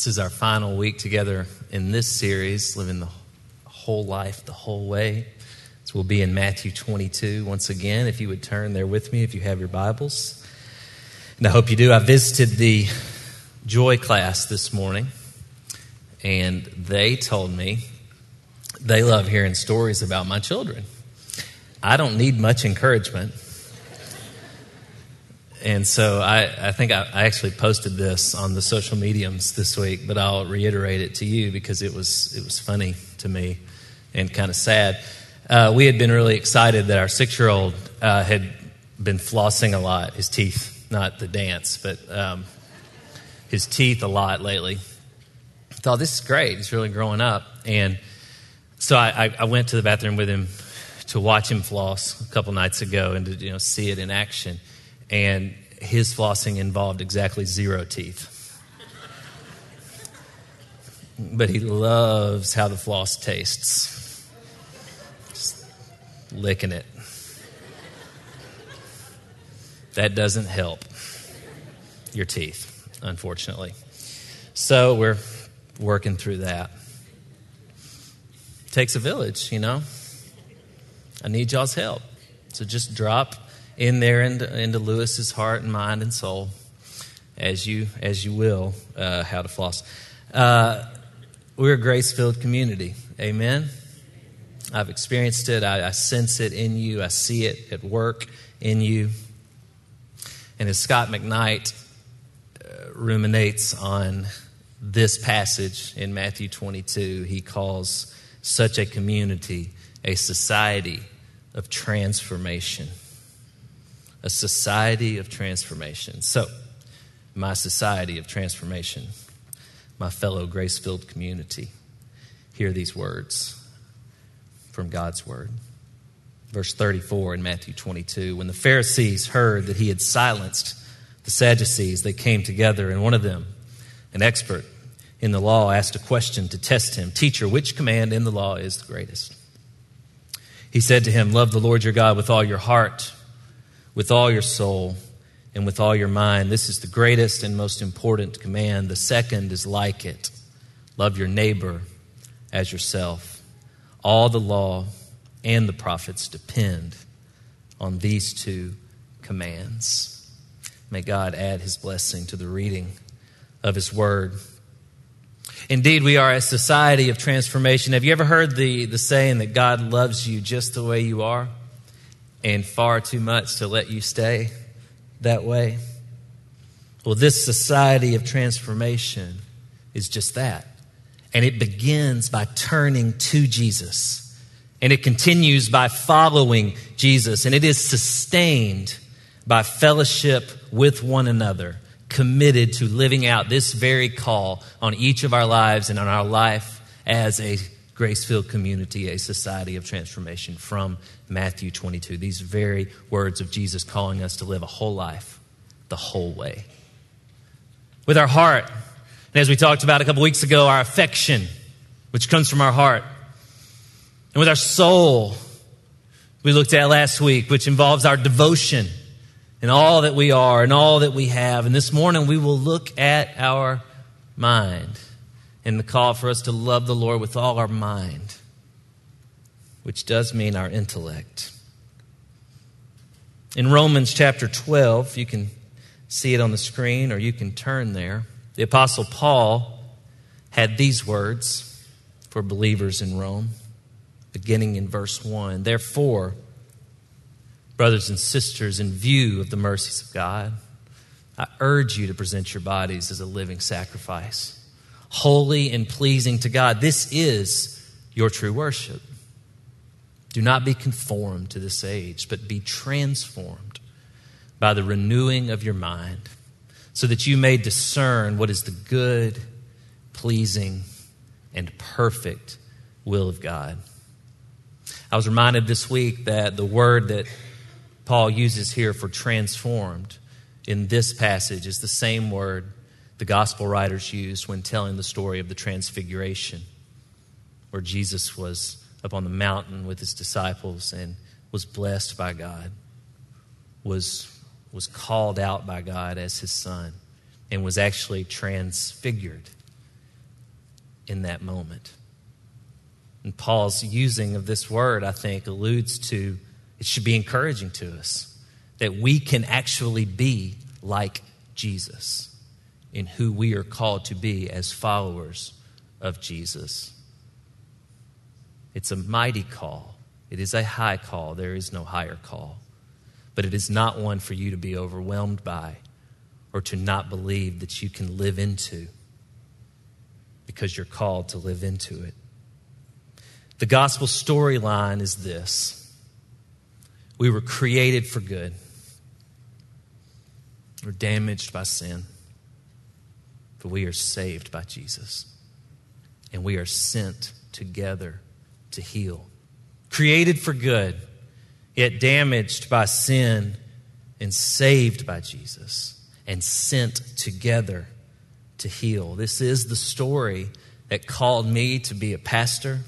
This is our final week together in this series, Living the Whole Life the Whole Way. So we'll be in Matthew 22 once again. If you would turn there with me, if you have your Bibles. And I hope you do. I visited the Joy class this morning, and they told me they love hearing stories about my children. I don't need much encouragement. And so I, I think I, I, actually posted this on the social mediums this week, but I'll reiterate it to you because it was, it was funny to me and kind of sad. Uh, we had been really excited that our six year old uh, had been flossing a lot, his teeth, not the dance, but um, his teeth a lot lately. I thought, this is great. He's really growing up. And so I, I went to the bathroom with him to watch him floss a couple nights ago and to you know, see it in action and his flossing involved exactly zero teeth. but he loves how the floss tastes. Just licking it. That doesn't help your teeth, unfortunately. So we're working through that. takes a village, you know. I need y'all's help. So just drop in there into, into Lewis's heart and mind and soul, as you as you will, uh, how to floss. Uh, we're a grace filled community. Amen. I've experienced it. I, I, sense it in you. I see it at work in you. And as Scot McKnight uh, ruminates on this passage in Matthew 22, he calls such a community a society of transformation a society of transformation. So, my society of transformation, my fellow grace filled community, hear these words from God's word. Verse 34 in Matthew 22 When the Pharisees heard that he had silenced the Sadducees, they came together, and one of them, an expert in the law, asked a question to test him Teacher, which command in the law is the greatest? He said to him, Love the Lord your God with all your heart with all your soul and with all your mind. This is the greatest and most important command. The second is like it love your neighbor as yourself. All the law and the prophets depend on these two commands. May God add his blessing to the reading of his word. Indeed, we are a society of transformation. Have you ever heard the, the saying that God loves you just the way you are? And far too much to let you stay that way. Well, this society of transformation is just that. And it begins by turning to Jesus. And it continues by following Jesus. And it is sustained by fellowship with one another, committed to living out this very call on each of our lives and on our life as a grace filled community, a society of transformation from Matthew 22. These very words of Jesus calling us to live a whole life the whole way. With our heart, and as we talked about a couple weeks ago, our affection, which comes from our heart, and with our soul, we looked at last week, which involves our devotion and all that we are and all that we have. And this morning we will look at our mind and the call for us to love the Lord with all our mind, which does mean our intellect. In Romans chapter 12, you can see it on the screen or you can turn there. The Apostle Paul had these words for believers in Rome, beginning in verse 1. Therefore, brothers and sisters, in view of the mercies of God, I urge you to present your bodies as a living sacrifice holy and pleasing to God. This is your true worship. Do not be conformed to this age, but be transformed by the renewing of your mind, so that you may discern what is the good, pleasing, and perfect will of God. I was reminded this week that the word that Paul uses here for transformed in this passage is the same word the gospel writers used when telling the story of the transfiguration, where Jesus was up on the mountain with his disciples and was blessed by God, was, was called out by God as his son, and was actually transfigured in that moment. And Paul's using of this word, I think, alludes to it should be encouraging to us that we can actually be like Jesus in who we are called to be as followers of Jesus. It's a mighty call. It is a high call. There is no higher call. But it is not one for you to be overwhelmed by or to not believe that you can live into because you're called to live into it. The gospel storyline is this we were created for good, we're damaged by sin, but we are saved by Jesus. And we are sent together to heal. Created for good, yet damaged by sin and saved by Jesus and sent together to heal. This is the story that called me to be a pastor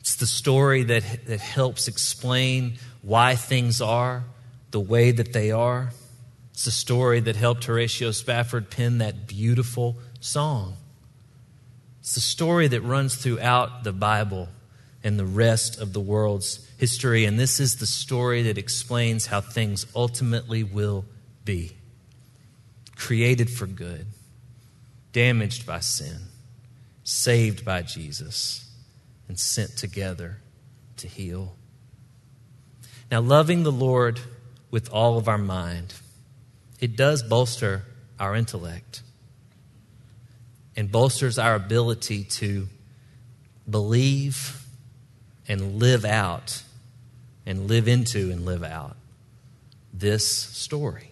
it's the story that, that helps explain why things are the way that they are. It's the story that helped Horatio Spafford pen that beautiful song. It's the story that runs throughout the Bible and the rest of the world's history. And this is the story that explains how things ultimately will be created for good, damaged by sin, saved by Jesus and sent together to heal. Now, loving the Lord with all of our mind, it does bolster our intellect and bolsters our ability to believe and live out and live into and live out this story.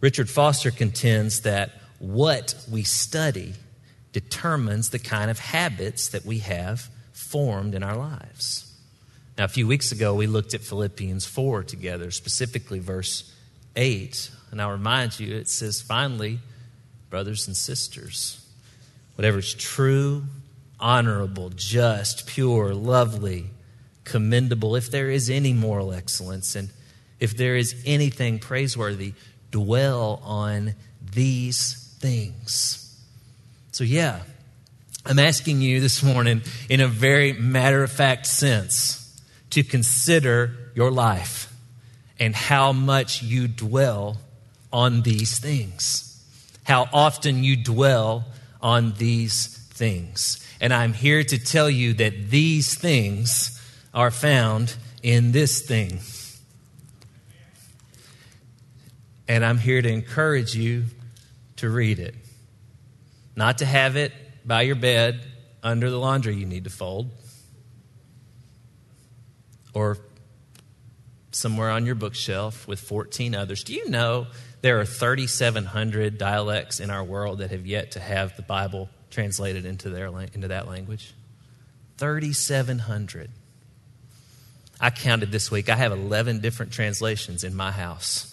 Richard Foster contends that what we study determines the kind of habits that we have formed in our lives. Now, a few weeks ago, we looked at Philippians 4 together, specifically verse 8. And I'll remind you, it says, finally, brothers and sisters, whatever is true, honorable, just, pure, lovely, commendable, if there is any moral excellence, and if there is anything praiseworthy, dwell on these things. So, yeah, I'm asking you this morning in a very matter of fact sense to consider your life and how much you dwell on these things. How often you dwell on these things. And I'm here to tell you that these things are found in this thing. And I'm here to encourage you to read it. Not to have it by your bed under the laundry you need to fold or somewhere on your bookshelf with 14 others. Do you know there are 3,700 dialects in our world that have yet to have the Bible translated into, their, into that language? 3,700. I counted this week. I have 11 different translations in my house.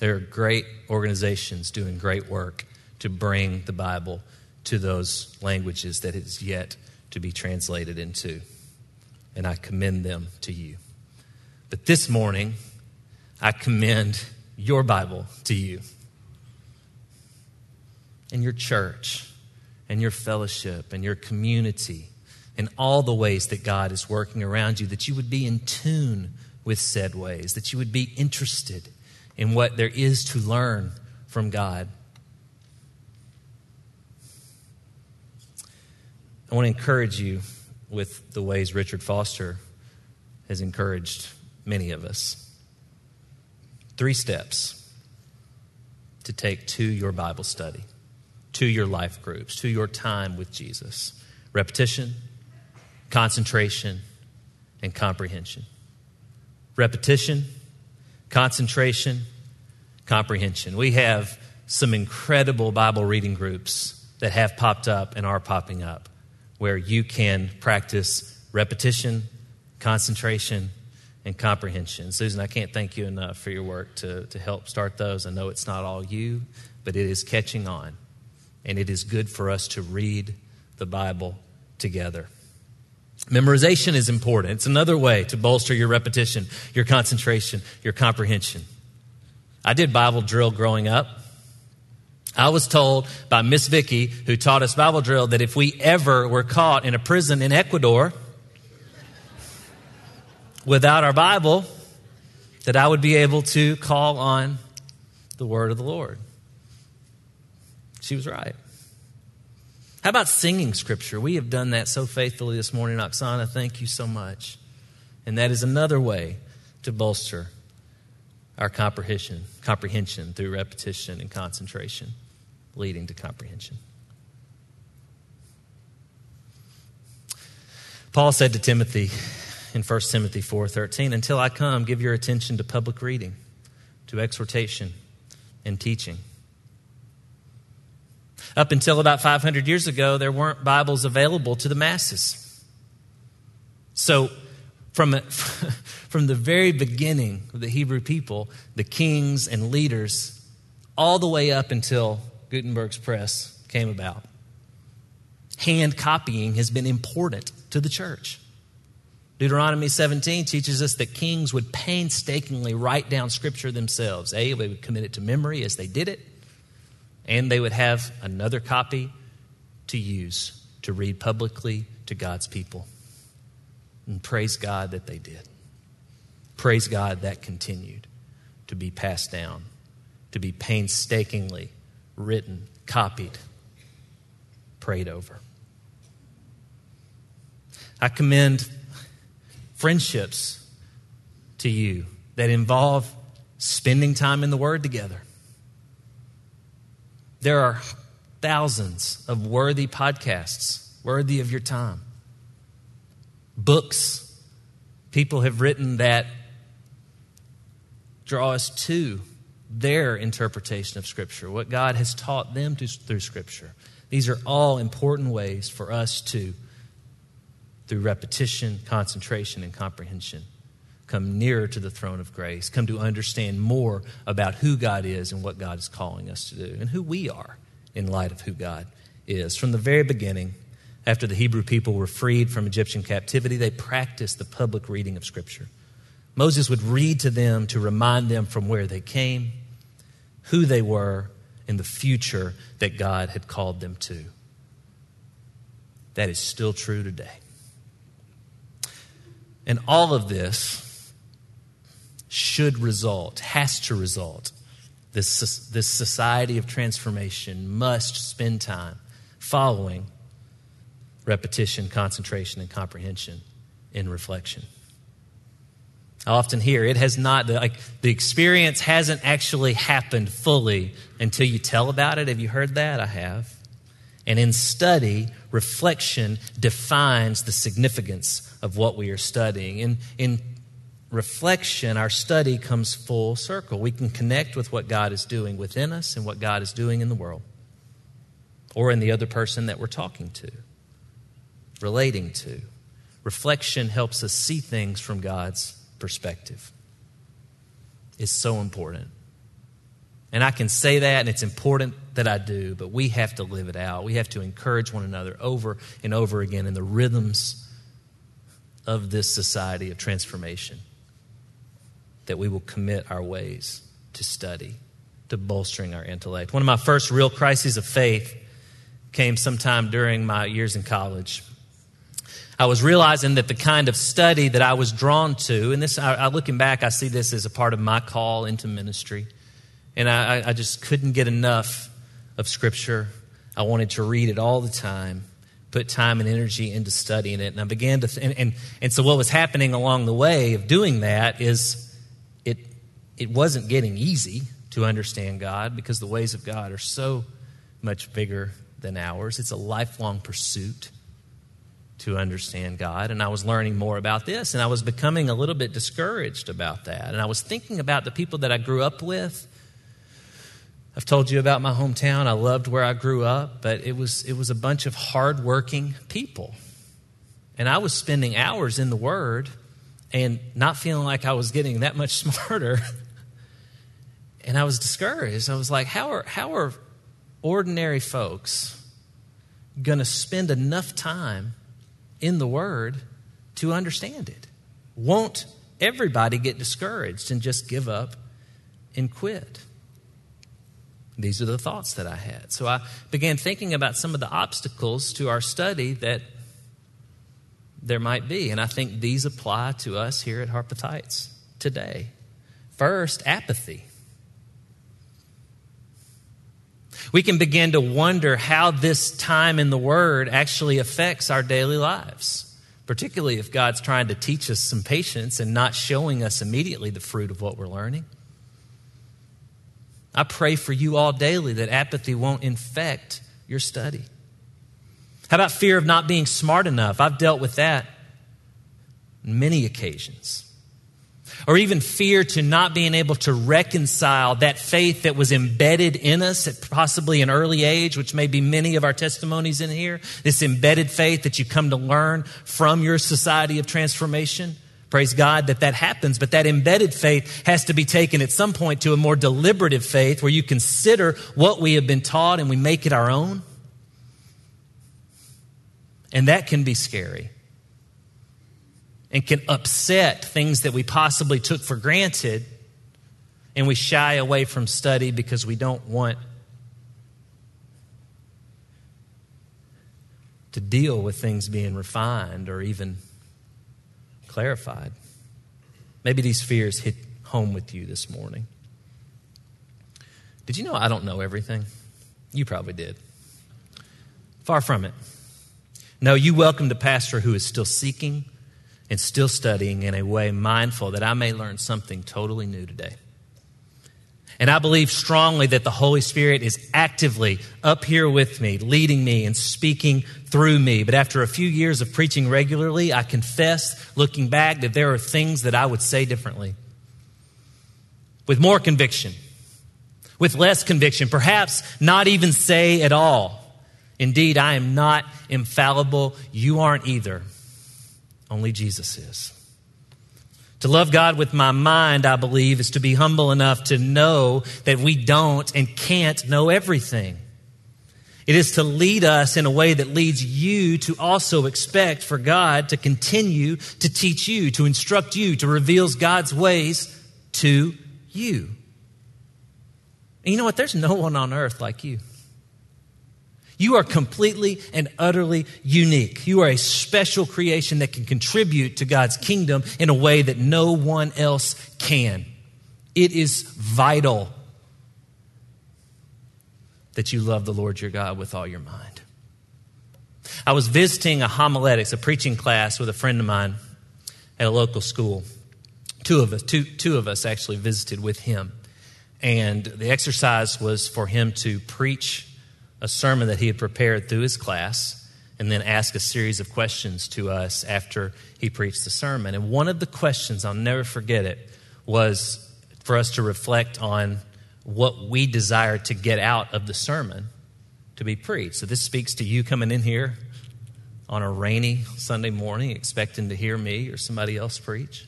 There are great organizations doing great work to bring the Bible to those languages that is yet to be translated into. And I commend them to you. But this morning, I commend your Bible to you and your church and your fellowship and your community and all the ways that God is working around you, that you would be in tune with said ways, that you would be interested in what there is to learn from God. I want to encourage you with the ways Richard Foster has encouraged many of us. Three steps to take to your Bible study, to your life groups, to your time with Jesus repetition, concentration, and comprehension. Repetition, concentration, comprehension. We have some incredible Bible reading groups that have popped up and are popping up where you can practice repetition, concentration, and comprehension. Susan, I can't thank you enough for your work to, to help start those. I know it's not all you, but it is catching on. And it is good for us to read the Bible together. Memorization is important. It's another way to bolster your repetition, your concentration, your comprehension. I did Bible drill growing up. I was told by Miss Vicky, who taught us Bible drill, that if we ever were caught in a prison in Ecuador without our Bible, that I would be able to call on the word of the Lord. She was right. How about singing scripture? We have done that so faithfully this morning, Oksana. Thank you so much. And that is another way to bolster our comprehension, comprehension through repetition and concentration, leading to comprehension. Paul said to Timothy in 1 Timothy 4:13, "Until I come, give your attention to public reading, to exhortation and teaching." Up until about 500 years ago, there weren't Bibles available to the masses. So, from, from the very beginning of the Hebrew people, the kings and leaders, all the way up until Gutenberg's press came about, hand copying has been important to the church. Deuteronomy 17 teaches us that kings would painstakingly write down scripture themselves. A, they would commit it to memory as they did it, and they would have another copy to use to read publicly to God's people. And praise God that they did. Praise God that continued to be passed down, to be painstakingly written, copied, prayed over. I commend friendships to you that involve spending time in the Word together. There are thousands of worthy podcasts worthy of your time. Books people have written that draw us to their interpretation of Scripture, what God has taught them to, through Scripture. These are all important ways for us to, through repetition, concentration, and comprehension, come nearer to the throne of grace, come to understand more about who God is and what God is calling us to do, and who we are in light of who God is. From the very beginning, after the Hebrew people were freed from Egyptian captivity, they practiced the public reading of Scripture. Moses would read to them to remind them from where they came, who they were, and the future that God had called them to. That is still true today. And all of this should result, has to result. This, this society of transformation must spend time following repetition, concentration, and comprehension in reflection. I often hear it has not, like, the experience hasn't actually happened fully until you tell about it. Have you heard that? I have. And in study, reflection defines the significance of what we are studying. In, in reflection, our study comes full circle. We can connect with what God is doing within us and what God is doing in the world or in the other person that we're talking to, relating to. Reflection helps us see things from God's perspective. It's so important. And I can say that, and it's important that I do, but we have to live it out. We have to encourage one another over and over again in the rhythms of this society of transformation that we will commit our ways to study, to bolstering our intellect. One of my first real crises of faith came sometime during my years in college. I was realizing that the kind of study that I was drawn to, and this, I, I looking back, I see this as a part of my call into ministry. And I, I just couldn't get enough of Scripture. I wanted to read it all the time, put time and energy into studying it. And I began to, th- and, and, and so what was happening along the way of doing that is it wasn't getting easy to understand God because the ways of God are so much bigger than ours. It's a lifelong pursuit to understand God. And I was learning more about this, and I was becoming a little bit discouraged about that. And I was thinking about the people that I grew up with. I've told you about my hometown. I loved where I grew up, but it was, it was a bunch of hardworking people. And I was spending hours in the Word and not feeling like I was getting that much smarter and I was discouraged. I was like, how are, how are ordinary folks going to spend enough time in the Word to understand it? Won't everybody get discouraged and just give up and quit? These are the thoughts that I had. So I began thinking about some of the obstacles to our study that there might be. And I think these apply to us here at Harpeth Heights today. First, apathy. We can begin to wonder how this time in the Word actually affects our daily lives, particularly if God's trying to teach us some patience and not showing us immediately the fruit of what we're learning. I pray for you all daily that apathy won't infect your study. How about fear of not being smart enough? I've dealt with that many occasions. Or even fear to not being able to reconcile that faith that was embedded in us at possibly an early age, which may be many of our testimonies in here. This embedded faith that you come to learn from your society of transformation. Praise God that that happens, but that embedded faith has to be taken at some point to a more deliberative faith where you consider what we have been taught and we make it our own. And that can be scary and can upset things that we possibly took for granted. And we shy away from study because we don't want to deal with things being refined or even clarified. Maybe these fears hit home with you this morning. Did you know I don't know everything? You probably did. Far from it. No, you welcomed a pastor who is still seeking and still studying in a way mindful that I may learn something totally new today. And I believe strongly that the Holy Spirit is actively up here with me, leading me and speaking through me. But after a few years of preaching regularly, I confess, looking back, that there are things that I would say differently. With more conviction, with less conviction, perhaps not even say at all. Indeed, I am not infallible. You aren't either. Only Jesus is. To love God with my mind, I believe, is to be humble enough to know that we don't and can't know everything. It is to lead us in a way that leads you to also expect for God to continue to teach you, to instruct you, to reveal God's ways to you. And you know what? There's no one on earth like you. You are completely and utterly unique. You are a special creation that can contribute to God's kingdom in a way that no one else can. It is vital that you love the Lord your God with all your mind. I was visiting a homiletics, a preaching class with a friend of mine at a local school. Two of us, two, two of us actually visited with him. And the exercise was for him to preach a sermon that he had prepared through his class and then ask a series of questions to us after he preached the sermon. And one of the questions, I'll never forget it, was for us to reflect on what we desire to get out of the sermon to be preached. So this speaks to you coming in here on a rainy Sunday morning expecting to hear me or somebody else preach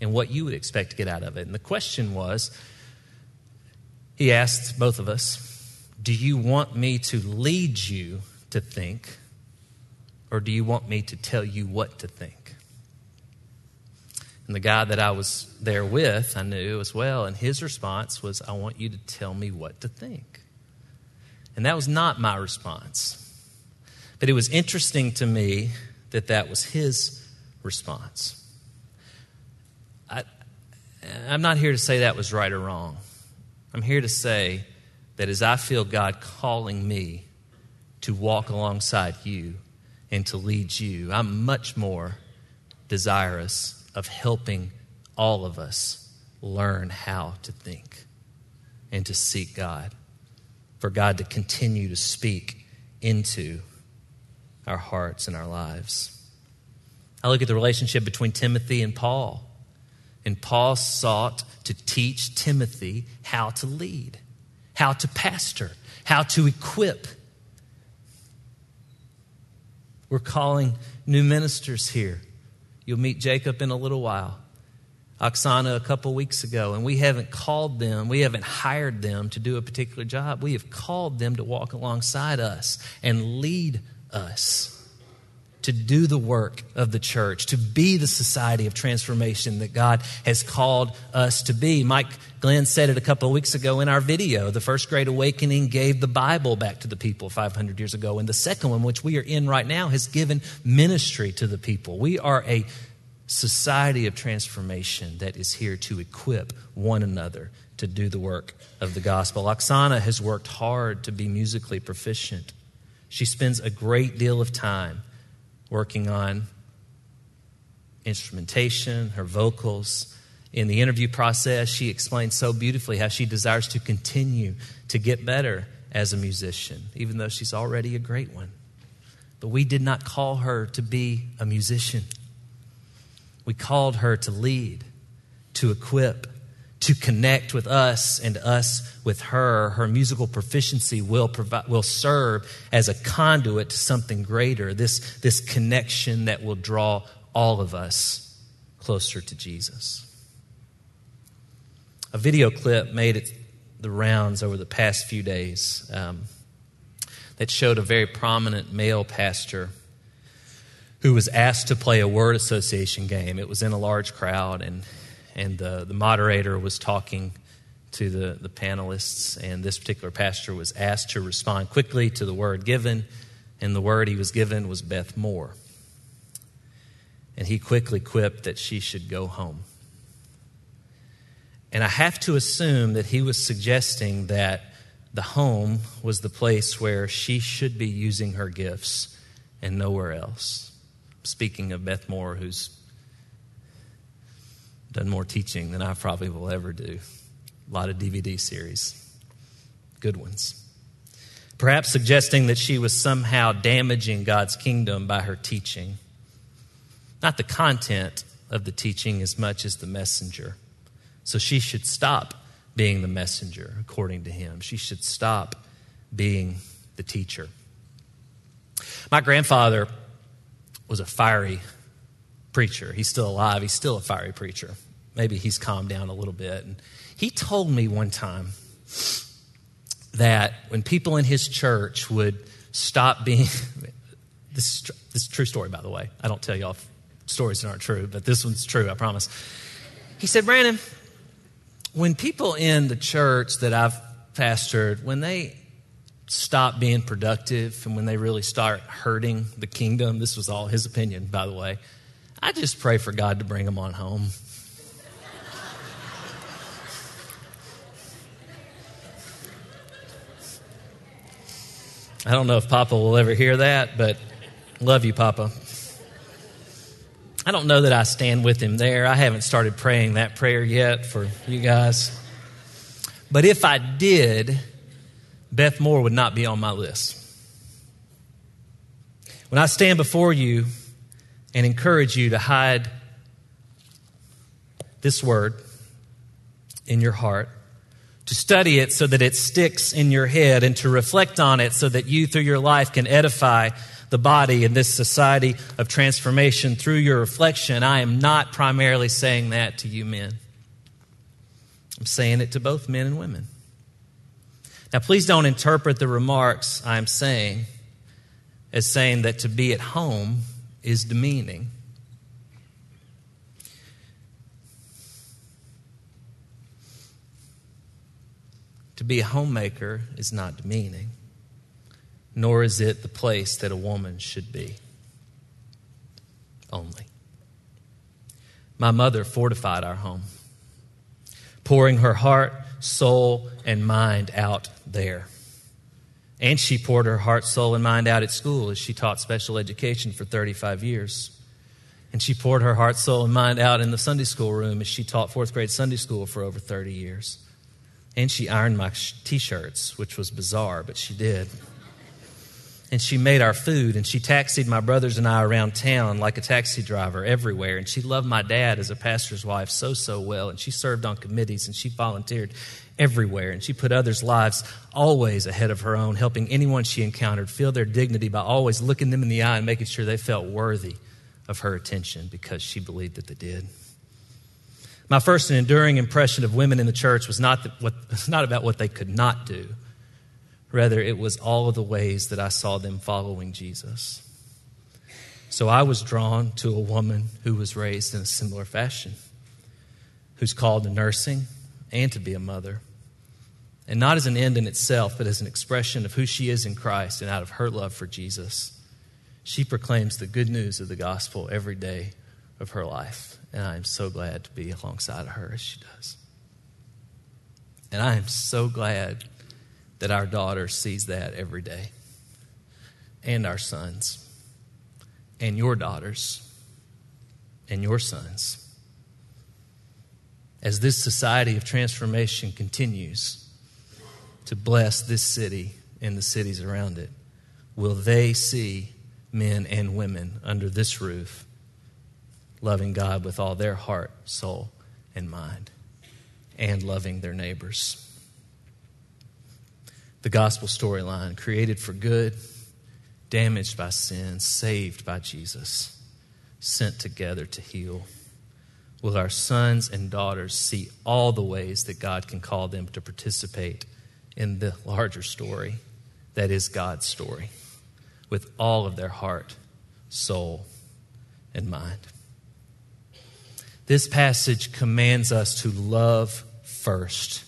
and what you would expect to get out of it. And the question was he asked both of us, do you want me to lead you to think, or do you want me to tell you what to think? And the guy that I was there with, I knew as well, and his response was, I want you to tell me what to think. And that was not my response. But it was interesting to me that that was his response. I, I'm not here to say that was right or wrong. I'm here to say that as I feel God calling me to walk alongside you and to lead you, I'm much more desirous of helping all of us learn how to think and to seek God, for God to continue to speak into our hearts and our lives. I look at the relationship between Timothy and Paul, and Paul sought to teach Timothy how to lead how to pastor, how to equip. We're calling new ministers here. You'll meet Jacob in a little while. Oksana a couple weeks ago, and we haven't called them, we haven't hired them to do a particular job. We have called them to walk alongside us and lead us to do the work of the church, to be the society of transformation that God has called us to be. Mike Glenn said it a couple of weeks ago in our video. The first great awakening gave the Bible back to the people 500 years ago, and the second one, which we are in right now, has given ministry to the people. We are a society of transformation that is here to equip one another to do the work of the gospel. Oksana has worked hard to be musically proficient. She spends a great deal of time working on instrumentation, her vocals. In the interview process, she explained so beautifully how she desires to continue to get better as a musician, even though she's already a great one. But we did not call her to be a musician. We called her to lead, to equip, to connect with us and us with her. Her musical proficiency will, provide, will serve as a conduit to something greater, this, this connection that will draw all of us closer to Jesus. A video clip made it the rounds over the past few days um, that showed a very prominent male pastor who was asked to play a word association game. It was in a large crowd, and, and the, the moderator was talking to the, the panelists, and this particular pastor was asked to respond quickly to the word given, and the word he was given was Beth Moore. And he quickly quipped that she should go home. And I have to assume that he was suggesting that the home was the place where she should be using her gifts and nowhere else. Speaking of Beth Moore, who's done more teaching than I probably will ever do. A lot of DVD series, good ones. Perhaps suggesting that she was somehow damaging God's kingdom by her teaching. Not the content of the teaching as much as the messenger. So she should stop being the messenger, according to him. She should stop being the teacher. My grandfather was a fiery preacher. He's still alive. He's still a fiery preacher. Maybe he's calmed down a little bit. And he told me one time that when people in his church would stop being this, this is a true story, by the way. I don't tell y'all stories that aren't true, but this one's true, I promise. He said, Brandon, when people in the church that I've pastored, when they stop being productive and when they really start hurting the kingdom, this was all his opinion, by the way, I just pray for God to bring them on home. I don't know if Papa will ever hear that, but love you, Papa. I don't know that I stand with him there. I haven't started praying that prayer yet for you guys. But if I did, Beth Moore would not be on my list. When I stand before you and encourage you to hide this word in your heart, to study it so that it sticks in your head, and to reflect on it so that you, through your life, can edify the body in this society of transformation through your reflection, I am not primarily saying that to you men. I'm saying it to both men and women. Now, please don't interpret the remarks I'm saying as saying that to be at home is demeaning. To be a homemaker is not demeaning, nor is it the place that a woman should be only. My mother fortified our home, pouring her heart, soul, and mind out there. And she poured her heart, soul, and mind out at school as she taught special education for 35 years. And she poured her heart, soul, and mind out in the Sunday school room as she taught fourth grade Sunday school for over 30 years. And she ironed my t shirts, which was bizarre, but she did. And she made our food, and she taxied my brothers and I around town like a taxi driver everywhere. And she loved my dad as a pastor's wife so, so well. And she served on committees, and she volunteered everywhere. And she put others' lives always ahead of her own, helping anyone she encountered feel their dignity by always looking them in the eye and making sure they felt worthy of her attention because she believed that they did. My first and enduring impression of women in the church was not, what, not about what they could not do. Rather, it was all of the ways that I saw them following Jesus. So I was drawn to a woman who was raised in a similar fashion, who's called to nursing and to be a mother. And not as an end in itself, but as an expression of who she is in Christ and out of her love for Jesus. She proclaims the good news of the gospel every day of her life. And I am so glad to be alongside of her as she does. And I am so glad that our daughter sees that every day, and our sons, and your daughters, and your sons. As this society of transformation continues to bless this city and the cities around it, will they see men and women under this roof loving God with all their heart, soul, and mind, and loving their neighbors? The gospel storyline created for good, damaged by sin, saved by Jesus, sent together to heal. Will our sons and daughters see all the ways that God can call them to participate in the larger story that is God's story with all of their heart, soul, and mind? This passage commands us to love first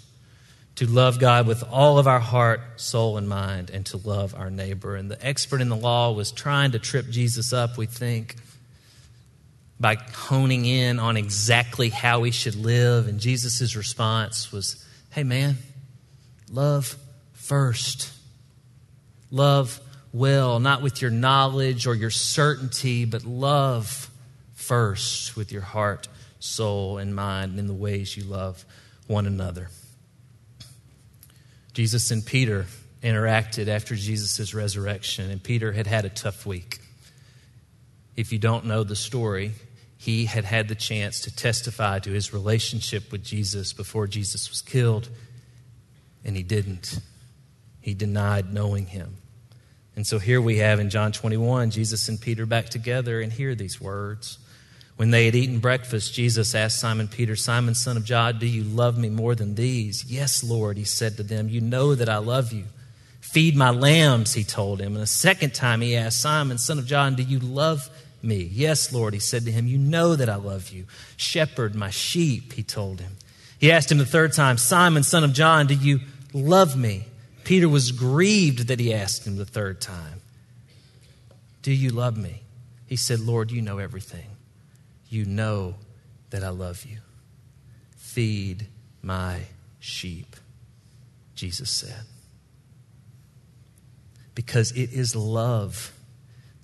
to love God with all of our heart, soul, and mind, and to love our neighbor. And the expert in the law was trying to trip Jesus up, we think, by honing in on exactly how we should live. And Jesus' response was, Hey, man, love first. Love well, not with your knowledge or your certainty, but love first with your heart, soul, and mind in the ways you love one another. Jesus and Peter interacted after Jesus' resurrection, and Peter had had a tough week. If you don't know the story, he had had the chance to testify to his relationship with Jesus before Jesus was killed, and he didn't. He denied knowing him. And so here we have in John 21 Jesus and Peter back together and hear these words. When they had eaten breakfast, Jesus asked Simon Peter, Simon, son of John, do you love me more than these? Yes, Lord, he said to them. You know that I love you. Feed my lambs, he told him. And a second time he asked, Simon, son of John, do you love me? Yes, Lord, he said to him. You know that I love you. Shepherd my sheep, he told him. He asked him the third time, Simon, son of John, do you love me? Peter was grieved that he asked him the third time, Do you love me? He said, Lord, you know everything. You know that I love you. Feed my sheep, Jesus said. Because it is love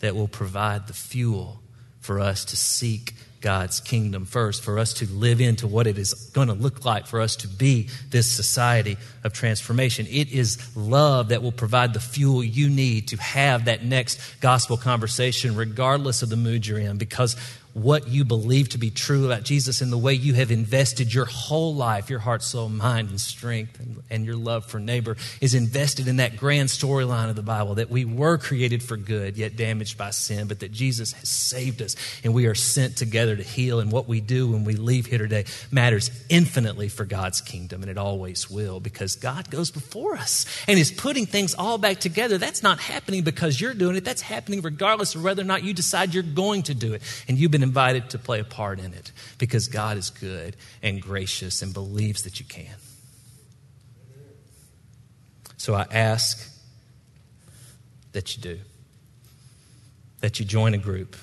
that will provide the fuel for us to seek God's kingdom first, for us to live into what it is going to look like for us to be this society of transformation. It is love that will provide the fuel you need to have that next gospel conversation, regardless of the mood you're in, because what you believe to be true about Jesus and the way you have invested your whole life, your heart, soul, mind, and strength, and, and your love for neighbor is invested in that grand storyline of the Bible that we were created for good, yet damaged by sin, but that Jesus has saved us and we are sent together to heal. And what we do when we leave here today matters infinitely for God's kingdom, and it always will because God goes before us and is putting things all back together. That's not happening because you're doing it, that's happening regardless of whether or not you decide you're going to do it. And you've been invited to play a part in it because God is good and gracious and believes that you can. So I ask that you do, that you join a group,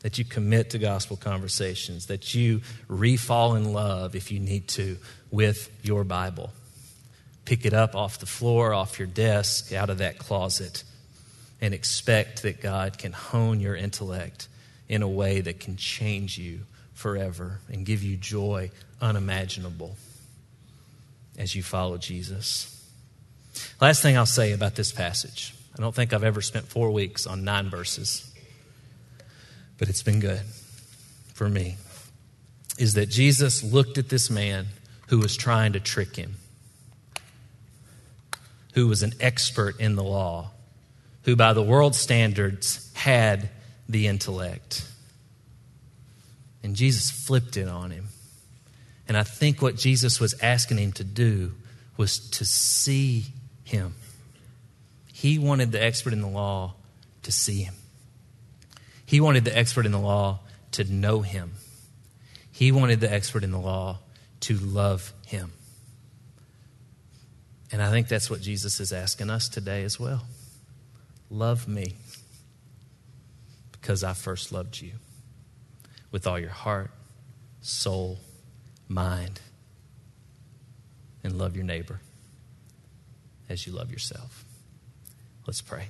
that you commit to gospel conversations, that you refall in love if you need to with your Bible. Pick it up off the floor, off your desk, out of that closet, and expect that God can hone your intellect in a way that can change you forever and give you joy unimaginable as you follow Jesus. Last thing I'll say about this passage I don't think I've ever spent four weeks on nine verses, but it's been good for me. Is that Jesus looked at this man who was trying to trick him, who was an expert in the law, who by the world's standards had the intellect. And Jesus flipped it on him. And I think what Jesus was asking him to do was to see him. He wanted the expert in the law to see him. He wanted the expert in the law to know him. He wanted the expert in the law to love him. And I think that's what Jesus is asking us today as well. Love me because I first loved you with all your heart, soul, mind, and love your neighbor as you love yourself. Let's pray.